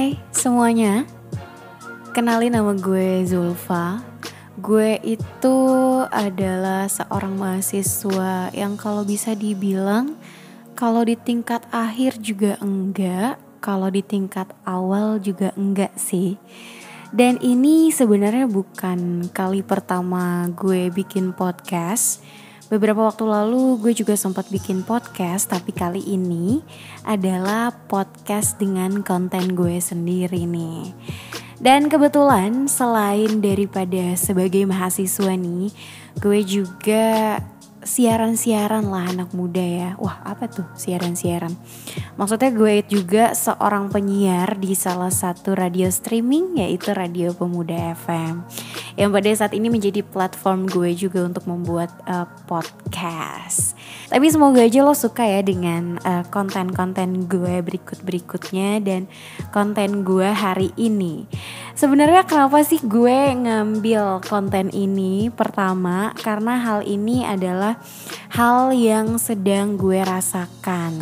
Hai semuanya, kenalin nama gue Zulfa. Gue itu adalah seorang mahasiswa yang kalau bisa dibilang kalau di tingkat akhir juga enggak, kalau di tingkat awal juga enggak sih. Dan ini sebenarnya bukan kali pertama gue bikin podcast Beberapa waktu lalu gue juga sempat bikin podcast tapi kali ini adalah podcast dengan konten gue sendiri nih. Dan kebetulan selain daripada sebagai mahasiswa nih, gue juga siaran-siaran lah anak muda ya. Wah, apa tuh siaran-siaran? Maksudnya gue juga seorang penyiar di salah satu radio streaming yaitu Radio Pemuda FM. Yang pada saat ini menjadi platform gue juga untuk membuat uh, podcast. Tapi semoga aja lo suka ya dengan uh, konten-konten gue berikut-berikutnya dan konten gue hari ini. Sebenarnya kenapa sih gue ngambil konten ini? Pertama, karena hal ini adalah hal yang sedang gue rasakan.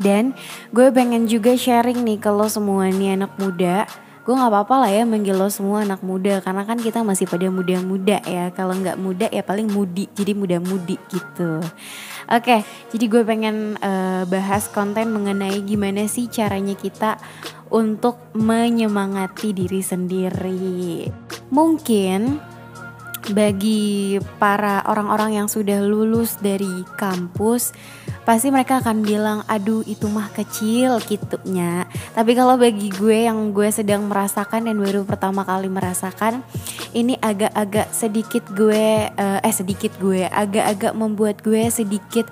Dan gue pengen juga sharing nih kalau semua nih anak muda gue nggak apa-apa lah ya manggil lo semua anak muda karena kan kita masih pada muda-muda ya. Kalau nggak muda ya paling mudi jadi muda-mudi gitu. Oke jadi gue pengen uh, bahas konten mengenai gimana sih caranya kita untuk menyemangati diri sendiri. Mungkin bagi para orang-orang yang sudah lulus dari kampus pasti mereka akan bilang aduh itu mah kecil gitunya tapi kalau bagi gue yang gue sedang merasakan dan baru pertama kali merasakan ini agak-agak sedikit gue uh, eh sedikit gue agak-agak membuat gue sedikit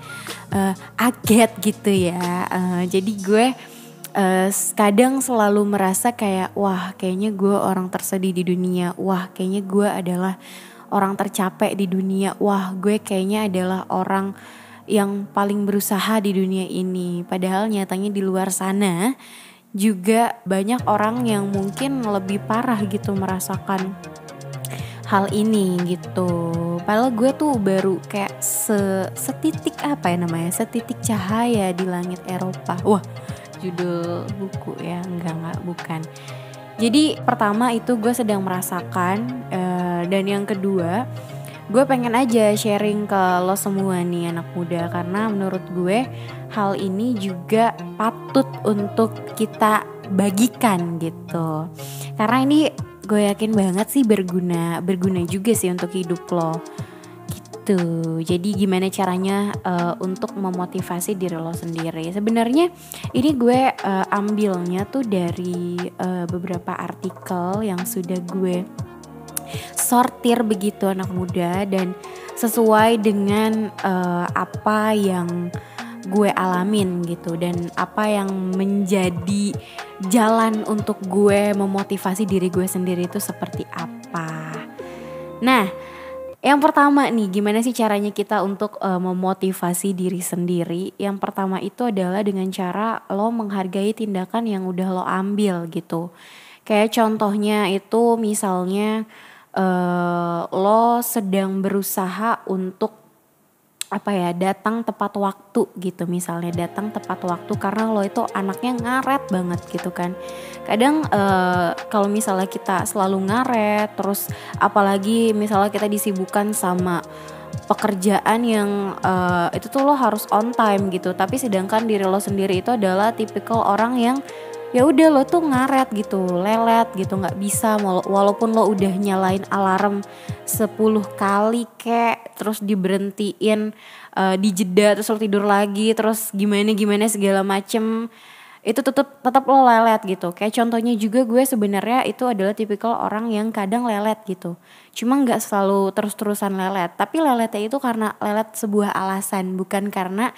uh, aget gitu ya. Uh, jadi gue uh, kadang selalu merasa kayak wah kayaknya gue orang tersedih di dunia. Wah kayaknya gue adalah orang tercapek di dunia wah gue kayaknya adalah orang yang paling berusaha di dunia ini. Padahal nyatanya di luar sana juga banyak orang yang mungkin lebih parah gitu merasakan hal ini gitu. Padahal gue tuh baru kayak se setitik apa ya namanya setitik cahaya di langit Eropa. Wah judul buku ya enggak enggak bukan. Jadi pertama itu gue sedang merasakan uh, dan yang kedua gue pengen aja sharing ke lo semua nih anak muda karena menurut gue hal ini juga patut untuk kita bagikan gitu. Karena ini gue yakin banget sih berguna berguna juga sih untuk hidup lo gitu. Jadi gimana caranya uh, untuk memotivasi diri lo sendiri? Sebenarnya ini gue uh, ambilnya tuh dari uh, beberapa artikel yang sudah gue sortir begitu anak muda dan sesuai dengan uh, apa yang gue alamin gitu dan apa yang menjadi jalan untuk gue memotivasi diri gue sendiri itu seperti apa. Nah, yang pertama nih, gimana sih caranya kita untuk uh, memotivasi diri sendiri? Yang pertama itu adalah dengan cara lo menghargai tindakan yang udah lo ambil gitu. Kayak contohnya itu misalnya uh, lo sedang berusaha untuk apa ya datang tepat waktu gitu. Misalnya datang tepat waktu karena lo itu anaknya ngaret banget gitu kan. Kadang uh, kalau misalnya kita selalu ngaret terus apalagi misalnya kita disibukkan sama pekerjaan yang uh, itu tuh lo harus on time gitu. Tapi sedangkan diri lo sendiri itu adalah tipikal orang yang ya udah lo tuh ngaret gitu lelet gitu nggak bisa walaupun lo udah nyalain alarm 10 kali kek terus diberhentiin uh, dijeda terus lo tidur lagi terus gimana gimana segala macem itu tetap tetap lo lelet gitu. Kayak contohnya juga gue sebenarnya itu adalah tipikal orang yang kadang lelet gitu. Cuma nggak selalu terus terusan lelet tapi leletnya itu karena lelet sebuah alasan bukan karena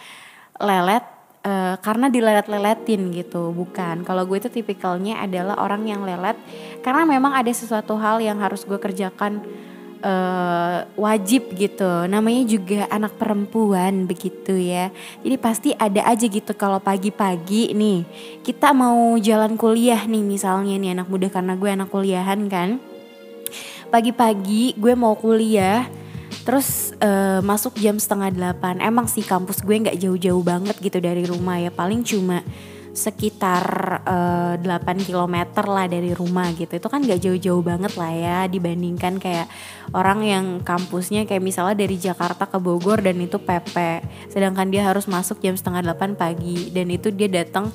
lelet uh, karena dilelet-leletin gitu bukan. Kalau gue itu tipikalnya adalah orang yang lelet karena memang ada sesuatu hal yang harus gue kerjakan uh, wajib gitu. Namanya juga anak perempuan begitu ya. Jadi pasti ada aja gitu kalau pagi-pagi nih kita mau jalan kuliah nih misalnya nih anak muda karena gue anak kuliahan kan. Pagi-pagi gue mau kuliah Terus uh, masuk jam setengah delapan. Emang sih kampus gue nggak jauh-jauh banget gitu dari rumah ya. Paling cuma sekitar uh, 8 km lah dari rumah gitu itu kan gak jauh-jauh banget lah ya dibandingkan kayak orang yang kampusnya kayak misalnya dari Jakarta ke Bogor dan itu PP sedangkan dia harus masuk jam setengah 8 pagi dan itu dia datang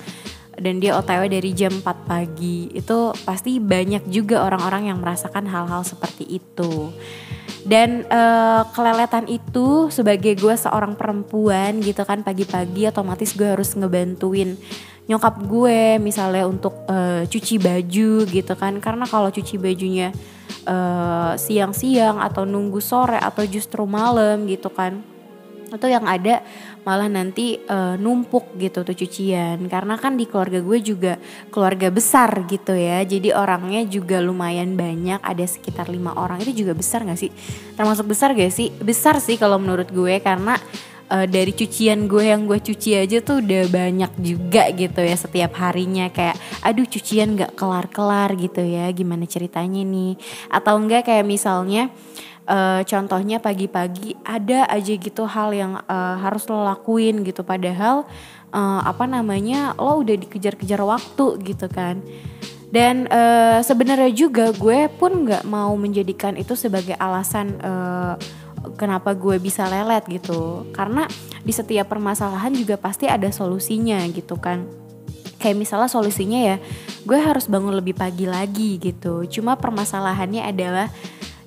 dan dia OTW dari jam 4 pagi itu pasti banyak juga orang-orang yang merasakan hal-hal seperti itu dan uh, keleletan itu sebagai gue seorang perempuan gitu kan pagi-pagi otomatis gue harus ngebantuin nyokap gue misalnya untuk uh, cuci baju gitu kan. Karena kalau cuci bajunya eh, siang-siang atau nunggu sore atau justru malam gitu kan itu yang ada malah nanti uh, numpuk gitu tuh cucian. Karena kan di keluarga gue juga keluarga besar gitu ya. Jadi orangnya juga lumayan banyak. Ada sekitar lima orang. Itu juga besar gak sih? Termasuk besar gak sih? Besar sih kalau menurut gue. Karena uh, dari cucian gue yang gue cuci aja tuh udah banyak juga gitu ya setiap harinya. Kayak aduh cucian gak kelar-kelar gitu ya. Gimana ceritanya nih? Atau enggak kayak misalnya uh, contohnya pagi-pagi ada aja gitu hal yang uh, harus lo lakuin gitu. Padahal uh, apa namanya lo udah dikejar-kejar waktu gitu kan. Dan uh, sebenarnya juga gue pun nggak mau menjadikan itu sebagai alasan uh, kenapa gue bisa lelet gitu. Karena di setiap permasalahan juga pasti ada solusinya gitu kan. Kayak misalnya solusinya ya gue harus bangun lebih pagi lagi gitu. Cuma permasalahannya adalah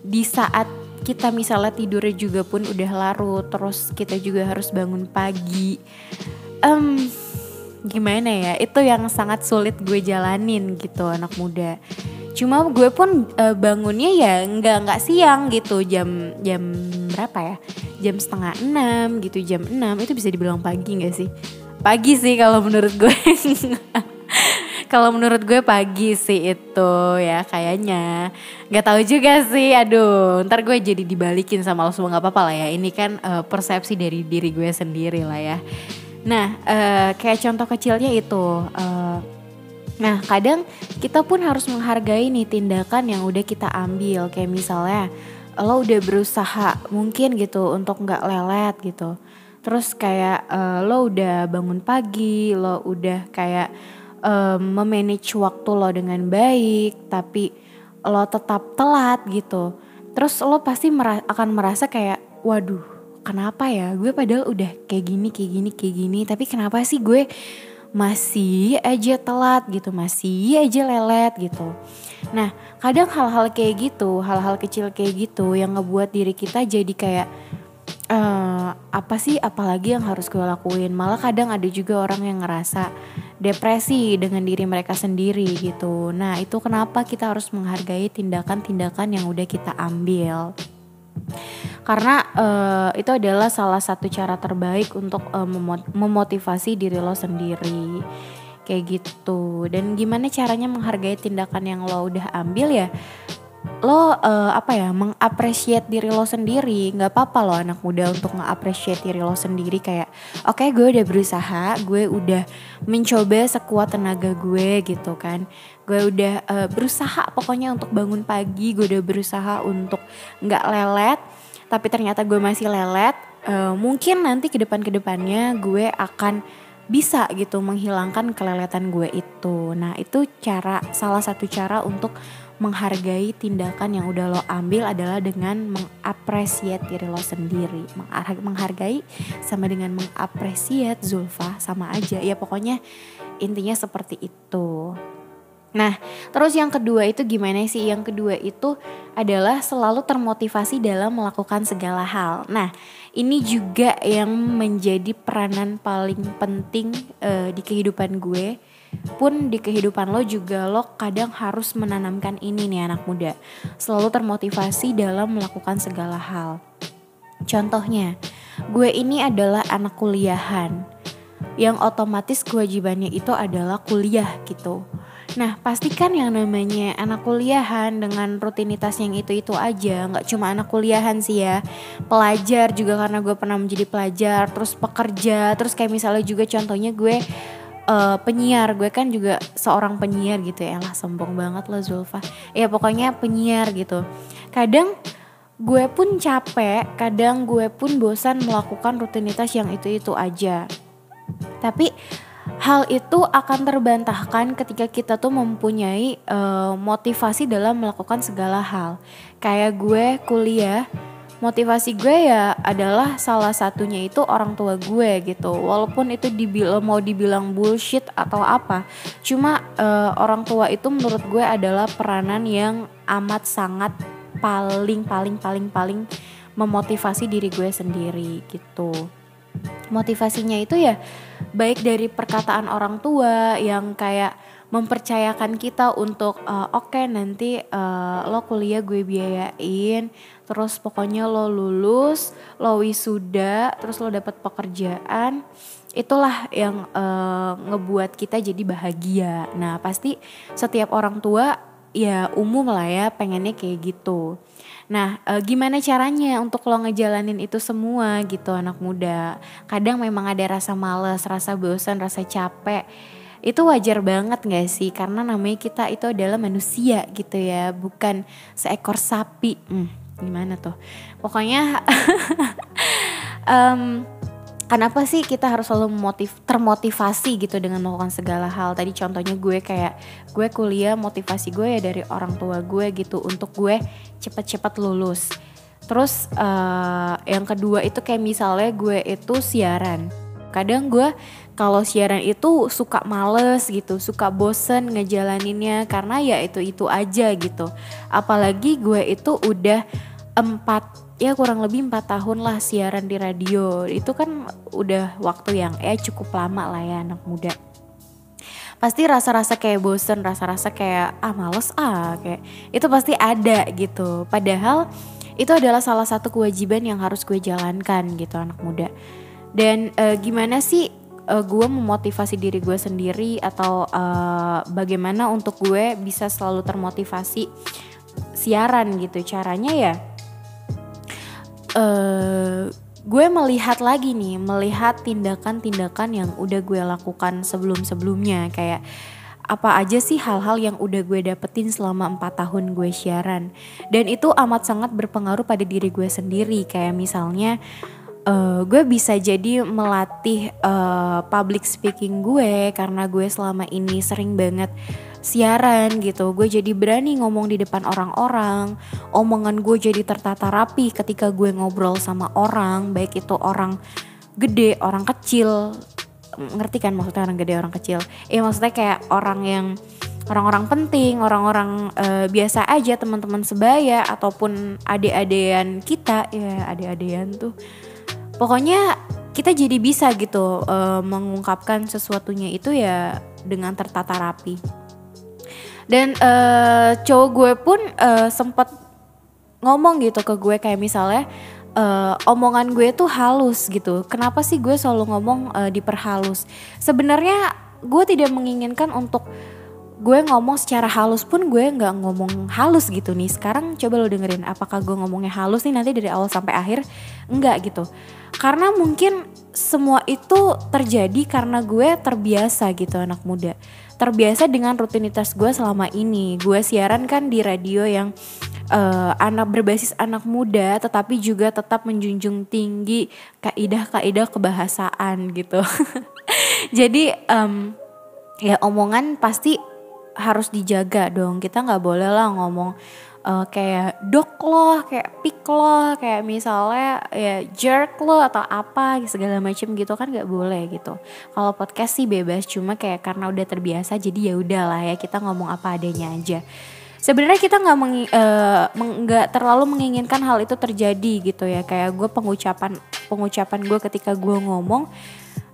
di saat kita misalnya tidurnya juga pun udah larut terus kita juga harus bangun pagi. Um, gimana ya? Itu yang sangat sulit gue jalanin gitu anak muda. Cuma gue pun uh, bangunnya ya nggak nggak siang gitu jam jam berapa ya? Jam setengah enam gitu jam enam. Itu bisa dibilang pagi nggak sih? Pagi sih kalau menurut gue kalau menurut gue pagi sih itu ya kayaknya nggak tahu juga sih aduh ntar gue jadi dibalikin sama lo semua nggak apa-apa lah ya ini kan uh, persepsi dari diri gue sendiri lah ya nah uh, kayak contoh kecilnya itu uh, Nah, kadang kita pun harus menghargai nih tindakan yang udah kita ambil. Kayak misalnya lo udah berusaha mungkin gitu untuk nggak lelet gitu. Terus kayak uh, lo udah bangun pagi, lo udah kayak um, memanage waktu lo dengan baik, tapi lo tetap telat gitu. Terus lo pasti mera akan merasa kayak, waduh, kenapa ya? Gue padahal udah kayak gini, kayak gini, kayak gini, tapi kenapa sih gue masih aja telat gitu, masih aja lelet gitu. Nah, kadang hal-hal kayak gitu, hal-hal kecil kayak gitu yang ngebuat diri kita jadi kayak uh, apa sih apalagi yang harus gue lakuin. Malah kadang ada juga orang yang ngerasa depresi dengan diri mereka sendiri gitu. Nah, itu kenapa kita harus menghargai tindakan-tindakan yang udah kita ambil karena uh, itu adalah salah satu cara terbaik untuk uh, memotivasi diri lo sendiri kayak gitu dan gimana caranya menghargai tindakan yang lo udah ambil ya lo uh, apa ya mengapresiat diri lo sendiri. Nggak apa-apa lo anak muda untuk mengapresiat diri lo sendiri. Kayak oke okay, gue udah berusaha gue udah mencoba sekuat tenaga gue gitu kan. Gue udah uh, berusaha pokoknya untuk bangun pagi gue udah berusaha untuk nggak lelet. Tapi ternyata gue masih lelet uh, mungkin nanti ke depan ke depannya gue akan bisa gitu menghilangkan keleletan gue itu. Nah itu cara salah satu cara untuk menghargai tindakan yang udah lo ambil adalah dengan mengapresiat diri lo sendiri menghargai sama dengan mengapresiat Zulfa sama aja ya pokoknya intinya seperti itu Nah, terus yang kedua itu gimana sih? Yang kedua itu adalah selalu termotivasi dalam melakukan segala hal. Nah, ini juga yang menjadi peranan paling penting uh, di kehidupan gue. Pun di kehidupan lo juga lo kadang harus menanamkan ini nih anak muda. Selalu termotivasi dalam melakukan segala hal. Contohnya, gue ini adalah anak kuliahan yang otomatis kewajibannya itu adalah kuliah gitu Nah pastikan yang namanya anak kuliahan dengan rutinitas yang itu-itu aja Nggak cuma anak kuliahan sih ya Pelajar juga karena gue pernah menjadi pelajar Terus pekerja Terus kayak misalnya juga contohnya gue uh, penyiar. Gue kan juga seorang penyiar gitu ya. Lah sombong banget loh Zulfa. Ya pokoknya penyiar gitu. Kadang gue pun capek Kadang gue pun bosan melakukan rutinitas yang itu-itu aja. Tapi hal itu akan terbantahkan ketika kita tuh mempunyai uh, motivasi dalam melakukan segala hal. Kayak gue kuliah, motivasi gue ya adalah salah satunya itu orang tua gue gitu. Walaupun itu dibilang mau dibilang bullshit atau apa cuma uh, orang tua itu menurut gue adalah peranan yang amat sangat paling paling paling paling memotivasi diri gue sendiri gitu. Motivasinya itu ya baik dari perkataan orang tua yang kayak mempercayakan kita untuk uh, oke okay, nanti uh, lo kuliah gue biayain terus pokoknya lo lulus lo wisuda terus lo dapat pekerjaan itulah yang uh, ngebuat kita jadi bahagia. Nah pasti setiap orang tua ya umum lah ya pengennya kayak gitu. Nah, e, gimana caranya untuk lo ngejalanin itu semua gitu anak muda? Kadang memang ada rasa males, rasa bosan, rasa capek itu wajar banget gak sih? Karena namanya kita itu adalah manusia gitu ya bukan seekor sapi. Hmm, gimana tuh? Pokoknya um, kenapa sih kita harus selalu motiv termotivasi gitu dengan melakukan segala hal? Tadi contohnya gue kayak gue kuliah motivasi gue ya dari orang tua gue gitu untuk gue cepet-cepet lulus. Terus uh, yang kedua itu kayak misalnya gue itu siaran. Kadang gue kalau siaran itu suka males gitu, suka bosen ngejalaninnya karena ya itu-itu aja gitu. Apalagi gue itu udah empat ya kurang lebih empat tahun lah siaran di radio. Itu kan udah waktu yang ya cukup lama lah ya anak muda. Pasti rasa-rasa kayak bosen, rasa-rasa kayak ah males ah kayak itu pasti ada gitu. Padahal itu adalah salah satu kewajiban yang harus gue jalankan gitu anak muda. Dan e, gimana sih uh, gue memotivasi diri gue sendiri atau uh, bagaimana untuk gue bisa selalu termotivasi siaran gitu. Caranya ya uh, gue melihat lagi nih melihat tindakan-tindakan yang udah gue lakukan sebelum-sebelumnya. Kayak apa aja sih hal-hal yang udah gue dapetin selama empat tahun gue siaran? Dan itu amat sangat berpengaruh pada diri gue sendiri. Kayak misalnya uh, gue bisa jadi melatih uh, public speaking gue karena gue selama ini sering banget siaran gitu. Gue jadi berani ngomong di depan orang-orang omongan gue jadi tertata rapi ketika gue ngobrol sama orang baik itu orang gede orang kecil. Ngerti kan maksudnya orang gede orang kecil? Eh maksudnya kayak orang yang orang-orang penting, orang-orang uh, biasa aja, teman-teman sebaya ataupun adik-adian kita, ya adik-adian tuh pokoknya kita jadi bisa gitu uh, mengungkapkan sesuatunya itu ya dengan tertata rapi. Dan uh, cowok gue pun uh, sempet ngomong gitu ke gue kayak misalnya uh, omongan gue tuh halus gitu. Kenapa sih gue selalu ngomong uh, diperhalus? Sebenarnya gue tidak menginginkan untuk gue ngomong secara halus pun gue nggak ngomong halus gitu nih. Sekarang coba lo dengerin apakah gue ngomongnya halus nih nanti dari awal sampai akhir? Enggak gitu. Karena mungkin semua itu terjadi karena gue terbiasa gitu anak muda. Terbiasa dengan rutinitas gue selama ini. Gue siaran kan di radio yang uh, anak berbasis anak muda tetapi juga tetap menjunjung tinggi kaidah-kaidah kebahasaan gitu. Jadi um, ya omongan pasti harus dijaga dong. Kita nggak boleh lah ngomong uh, kayak dok loh kayak pick loh kayak misalnya ya jerk loh atau apa segala macam gitu kan nggak boleh gitu. Kalau podcast sih bebas cuma kayak karena udah terbiasa jadi ya udahlah ya kita ngomong apa adanya aja. Sebenarnya kita nggak eh, nggak uh, terlalu menginginkan hal itu terjadi gitu ya. Kayak gue pengucapan pengucapan gue ketika gue ngomong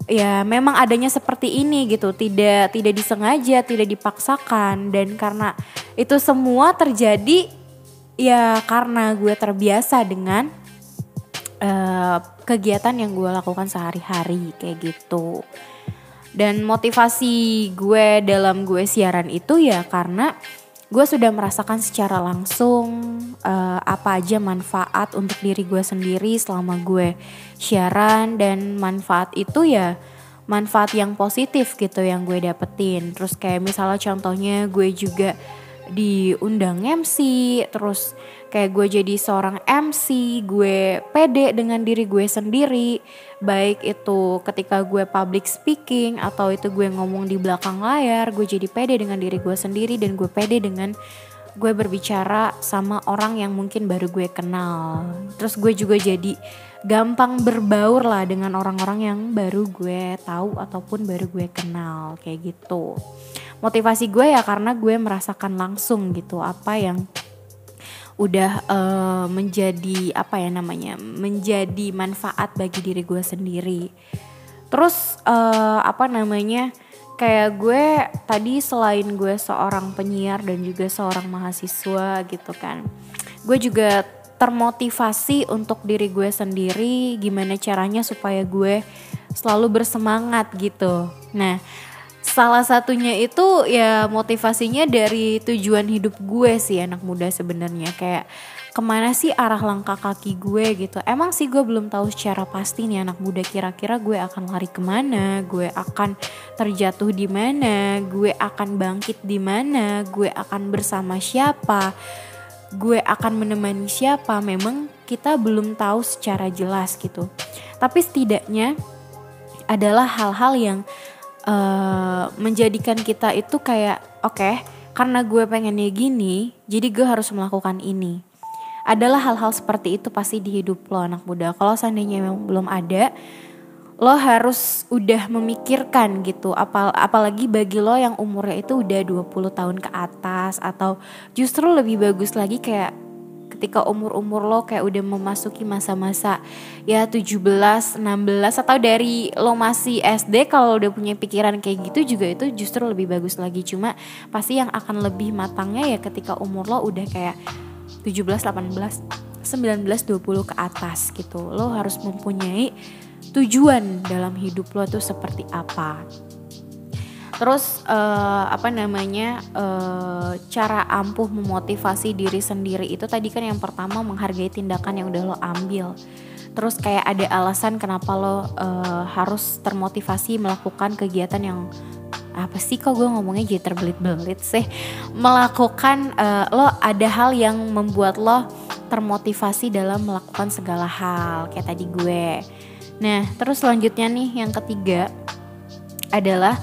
ya memang adanya seperti ini gitu. Tidak tidak disengaja tidak dipaksakan. Dan karena itu semua terjadi ya karena gue terbiasa dengan uh, kegiatan yang gue lakukan sehari-hari kayak gitu. Dan motivasi gue dalam gue siaran itu ya karena gue sudah merasakan secara langsung uh, apa aja manfaat untuk diri gue sendiri selama gue siaran dan manfaat itu ya manfaat yang positif gitu yang gue dapetin. Terus kayak misalnya contohnya gue juga diundang MC terus kayak gue jadi seorang MC gue pede dengan diri gue sendiri. Baik itu ketika gue public speaking atau itu gue ngomong di belakang layar gue jadi pede dengan diri gue sendiri dan gue pede dengan gue berbicara sama orang yang mungkin baru gue kenal. Terus gue juga jadi gampang berbaur lah dengan orang-orang yang baru gue tahu ataupun baru gue kenal kayak gitu. Motivasi gue ya karena gue merasakan langsung gitu apa yang udah uh, menjadi apa ya namanya menjadi manfaat bagi diri gue sendiri. Terus uh, apa namanya kayak gue tadi selain gue seorang penyiar dan juga seorang mahasiswa gitu kan gue juga termotivasi untuk diri gue sendiri gimana caranya supaya gue selalu bersemangat gitu. Nah salah satunya itu ya motivasinya dari tujuan hidup gue sih anak muda sebenarnya. Kayak ke mana sih arah langkah kaki gue gitu. Emang sih gue belum tahu secara pasti nih anak muda kira-kira gue akan lari ke mana gue akan terjatuh di mana gue akan bangkit di mana gue akan bersama siapa gue akan menemani siapa. Memang kita belum tahu secara jelas gitu. Tapi setidaknya adalah hal-hal yang uh, menjadikan kita itu kayak oke okay, karena gue pengennya gini jadi gue harus melakukan ini. Adalah hal-hal seperti itu pasti di hidup lo anak muda. Kalau seandainya memang belum ada lo harus udah memikirkan gitu apal apalagi bagi lo yang umurnya itu udah 20 tahun ke atas atau justru lebih bagus lagi kayak ketika umur-umur lo kayak udah memasuki masa-masa ya 17, 16 atau dari lo masih SD kalau udah punya pikiran kayak gitu juga itu justru lebih bagus lagi. Cuma pasti yang akan lebih matangnya ya ketika umur lo udah kayak 17, 18, 19, 20 ke atas gitu. Lo harus mempunyai tujuan dalam hidup lo tuh seperti apa Terus uh, apa namanya uh, cara ampuh memotivasi diri sendiri itu tadi kan yang pertama menghargai tindakan yang udah lo ambil. Terus kayak ada alasan kenapa lo uh, harus termotivasi melakukan kegiatan yang apa sih kok gue ngomongnya jadi terbelit-belit sih melakukan uh, lo ada hal yang membuat lo termotivasi dalam melakukan segala hal kayak tadi gue. Nah terus selanjutnya nih yang ketiga adalah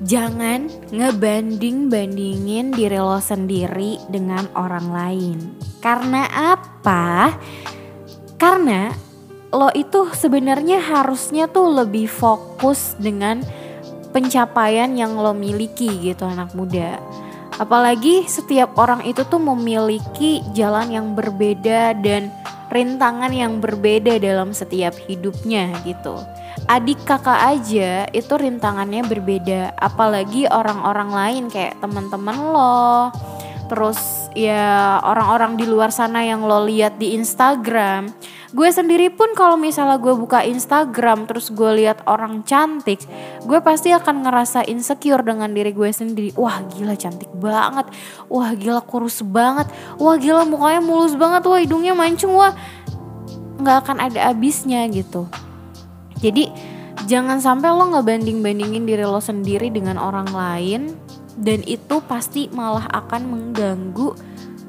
jangan ngebanding-bandingin diri lo sendiri dengan orang lain. Karena apa? Karena lo itu sebenarnya harusnya tuh lebih fokus dengan pencapaian yang lo miliki gitu anak muda. Apalagi setiap orang itu tuh memiliki jalan yang berbeda dan rintangan yang berbeda dalam setiap hidupnya gitu adik kakak aja itu rintangannya berbeda. Apalagi orang-orang lain kayak teman-teman lo. Terus ya orang-orang di luar sana yang lo lihat di Instagram. Gue sendiri pun kalau misalnya gue buka Instagram terus gue lihat orang cantik gue pasti akan ngerasa insecure dengan diri gue sendiri. Wah gila cantik banget. Wah gila kurus banget. Wah gila mukanya mulus banget. Wah hidungnya mancung. Wah nggak akan ada habisnya gitu jadi jangan sampai lo ngebanding-bandingin diri lo sendiri dengan orang lain dan itu pasti malah akan mengganggu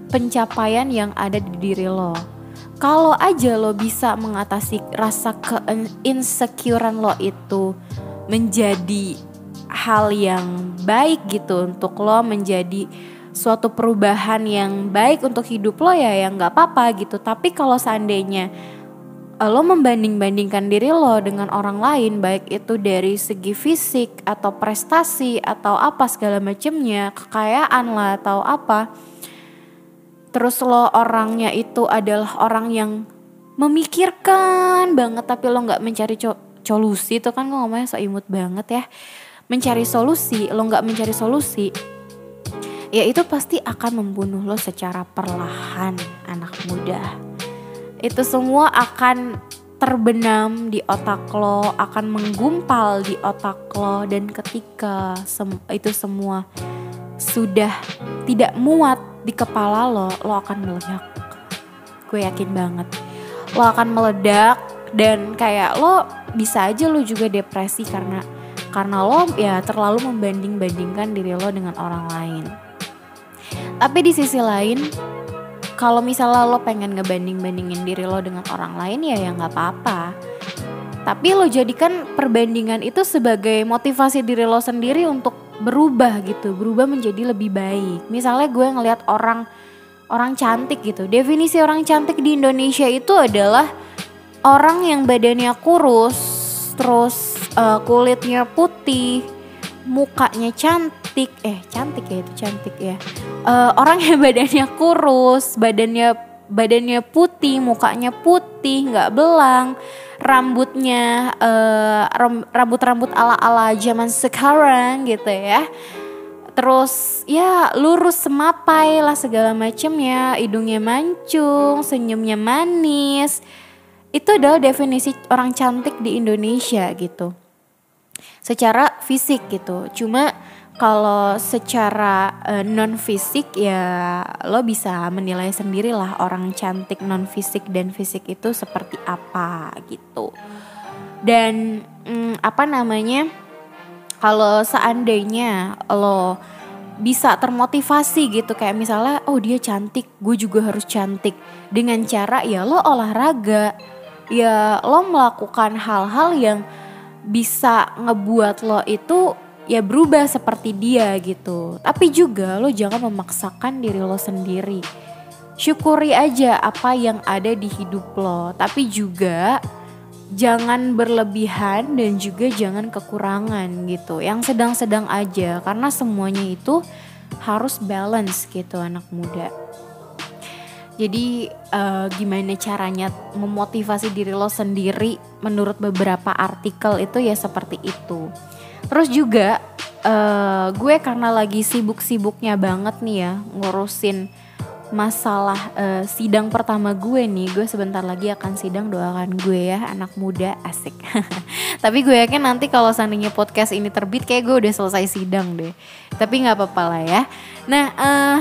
pencapaian yang ada di diri lo. Kalau aja lo bisa mengatasi rasa keinsecurean lo itu menjadi hal yang baik gitu untuk lo menjadi suatu perubahan yang baik untuk hidup lo ya yang nggak apa-apa gitu. Tapi kalau seandainya lo membanding-bandingkan diri lo dengan orang lain baik itu dari segi fisik atau prestasi atau apa segala macemnya kekayaan lah atau apa. Terus lo orangnya itu adalah orang yang memikirkan banget tapi lo nggak mencari solusi. Itu kan gue ngomongnya so imut banget ya. Mencari solusi lo nggak mencari solusi ya itu pasti akan membunuh lo secara perlahan anak muda itu semua akan terbenam di otak lo, akan menggumpal di otak lo dan ketika sem itu semua sudah tidak muat di kepala lo, lo akan meledak. Gue yakin banget. Lo akan meledak dan kayak lo bisa aja lo juga depresi karena karena lo ya terlalu membanding-bandingkan diri lo dengan orang lain. Tapi di sisi lain kalau misalnya lo pengen ngebanding-bandingin diri lo dengan orang lain ya ya nggak apa-apa. Tapi lo jadikan perbandingan itu sebagai motivasi diri lo sendiri untuk berubah gitu, berubah menjadi lebih baik. Misalnya gue ngelihat orang orang cantik gitu. Definisi orang cantik di Indonesia itu adalah orang yang badannya kurus, terus uh, kulitnya putih, mukanya cantik, eh cantik ya itu cantik ya. Uh, orang yang badannya kurus, badannya badannya putih, mukanya putih, nggak belang, rambutnya uh, rambut-rambut ala-ala zaman sekarang gitu ya. Terus ya lurus semapai lah segala macam ya, hidungnya mancung, senyumnya manis. Itu adalah definisi orang cantik di Indonesia gitu secara fisik gitu. Cuma kalau secara uh, eh, non fisik ya lo bisa menilai sendiri lah orang cantik non fisik dan fisik itu seperti apa gitu. Dan mm, apa namanya? Kalau seandainya lo bisa termotivasi gitu kayak misalnya oh dia cantik, gue juga harus cantik dengan cara ya lo olahraga, ya lo melakukan hal-hal yang bisa ngebuat lo itu ya berubah seperti dia gitu. Tapi juga lo jangan memaksakan diri lo sendiri. Syukuri aja apa yang ada di hidup lo, tapi juga jangan berlebihan dan juga jangan kekurangan gitu. Yang sedang-sedang aja karena semuanya itu harus balance gitu anak muda. Jadi uh, gimana caranya memotivasi diri lo sendiri menurut beberapa artikel itu ya seperti itu. Terus juga uh, gue karena lagi sibuk-sibuknya banget nih ya ngurusin masalah uh, sidang pertama gue nih. Gue sebentar lagi akan sidang doakan gue ya anak muda asik. Tapi gue yakin nanti kalau seandainya podcast ini terbit kayak gue udah selesai sidang deh. Tapi nggak apa-apa lah ya. Nah uh,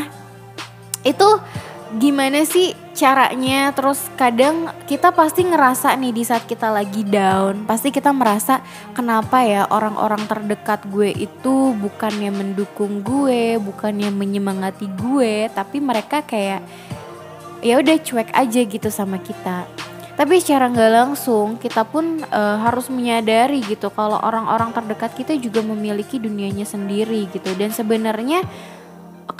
itu gimana sih caranya? Terus kadang kita pasti ngerasa nih di saat kita lagi down pasti kita merasa kenapa ya orang-orang terdekat gue itu bukannya mendukung gue bukannya menyemangati gue tapi mereka kayak ya udah cuek aja gitu sama kita. Tapi secara nggak langsung kita pun uh, harus menyadari gitu kalau orang-orang terdekat kita juga memiliki dunianya sendiri gitu. Dan sebenarnya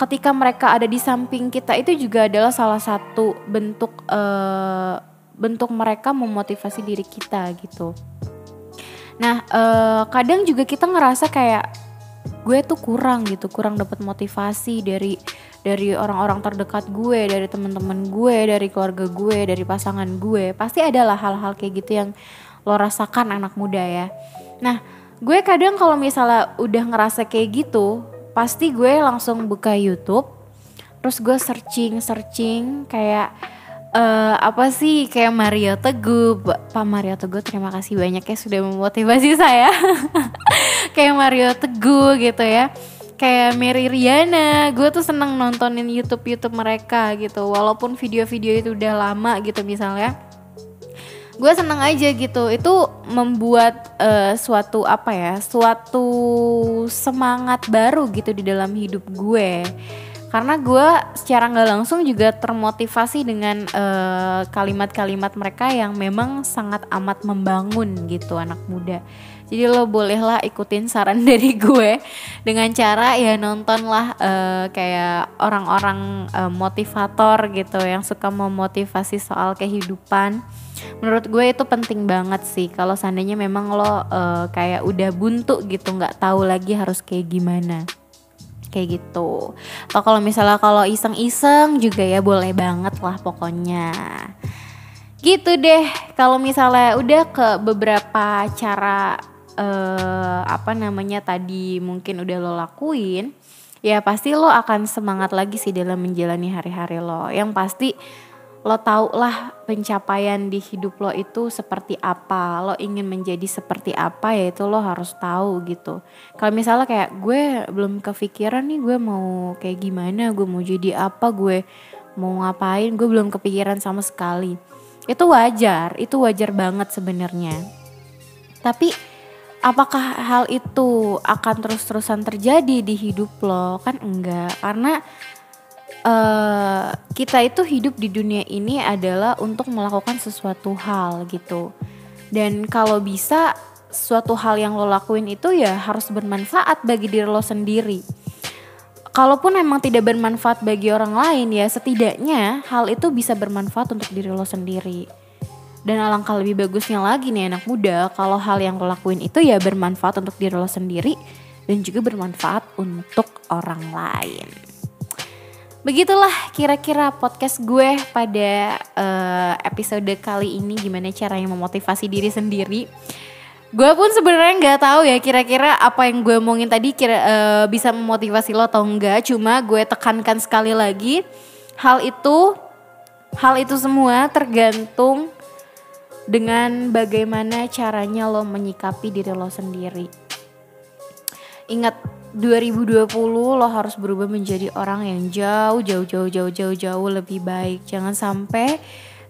ketika mereka ada di samping kita itu juga adalah salah satu bentuk uh, bentuk mereka memotivasi diri kita gitu. Nah, uh, kadang juga kita ngerasa kayak gue tuh kurang gitu, kurang dapat motivasi dari dari orang-orang terdekat gue, dari teman-teman gue, dari keluarga gue, dari pasangan gue. Pasti adalah hal-hal kayak gitu yang lo rasakan anak muda ya. Nah, gue kadang kalau misalnya udah ngerasa kayak gitu, pasti gue langsung buka YouTube terus gue searching searching kayak uh, apa sih kayak Mario Teguh. Pak Mario Teguh terima kasih banyak ya sudah memotivasi saya. Kayak Mario Teguh gitu ya. Kayak Mary Riana gue tuh seneng nontonin YouTube YouTube mereka gitu. Walaupun video-video itu udah lama gitu misalnya gue seneng aja gitu. Itu membuat uh, suatu apa ya suatu semangat baru gitu di dalam hidup gue. Karena gue secara nggak langsung juga termotivasi dengan eh, kalimat-kalimat mereka yang memang sangat amat membangun gitu anak muda. Jadi lo bolehlah ikutin saran dari gue dengan cara ya nontonlah uh, kayak orang-orang uh, motivator gitu yang suka memotivasi soal kehidupan menurut gue itu penting banget sih. Kalau seandainya memang lo uh, kayak udah buntu gitu nggak tahu lagi harus kayak gimana. Kayak gitu. Atau kalau misalnya kalau iseng-iseng juga ya boleh banget lah pokoknya. Gitu deh. Kalau misalnya udah ke beberapa cara uh, apa namanya tadi mungkin udah lo lakuin ya pasti lo akan semangat lagi sih dalam menjalani hari-hari lo. Yang pasti lo tau lah pencapaian di hidup lo itu seperti apa. Lo ingin menjadi seperti apa ya itu lo harus tahu gitu. Kalau misalnya kayak gue belum kepikiran nih gue mau kayak gimana gue mau jadi apa gue mau ngapain gue belum kepikiran sama sekali. Itu wajar itu wajar banget sebenarnya. Tapi apakah hal itu akan terus-terusan terjadi di hidup lo? Kan enggak karena uh, kita itu hidup di dunia ini adalah untuk melakukan sesuatu hal gitu. Dan kalau bisa suatu hal yang lo lakuin itu ya harus bermanfaat bagi diri lo sendiri. Kalaupun emang tidak bermanfaat bagi orang lain ya setidaknya hal itu bisa bermanfaat untuk diri lo sendiri. Dan alangkah lebih bagusnya lagi nih anak muda kalau hal yang lo lakuin itu ya bermanfaat untuk diri lo sendiri dan juga bermanfaat untuk orang lain. Begitulah kira-kira podcast gue pada uh, episode kali ini gimana caranya memotivasi diri sendiri. Gue pun sebenarnya nggak tahu ya kira-kira apa yang gue omongin tadi kira uh, bisa memotivasi lo atau enggak. Cuma gue tekankan sekali lagi hal itu hal itu semua tergantung dengan bagaimana caranya lo menyikapi diri lo sendiri. Ingat 2020 lo harus berubah menjadi orang yang jauh jauh jauh jauh jauh jauh lebih baik. Jangan sampai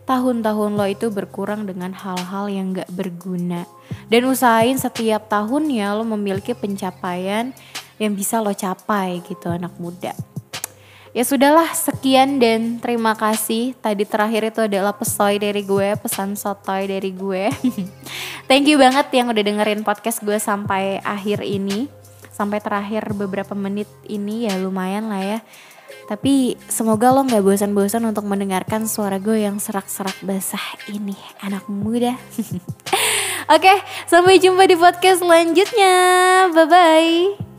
tahun-tahun lo itu berkurang dengan hal-hal yang gak berguna. Dan usahain setiap tahun ya lo memiliki pencapaian yang bisa lo capai gitu anak muda. Ya sudahlah sekian dan terima kasih. Tadi terakhir itu adalah pesoy dari gue, pesan sotoy dari gue. Thank you banget yang udah dengerin podcast gue sampai akhir ini sampai terakhir beberapa menit ini ya lumayan lah ya. Tapi semoga lo gak bosan-bosan untuk mendengarkan suara gue yang serak-serak basah ini anak muda. Oke, sampai jumpa di podcast selanjutnya. Bye-bye.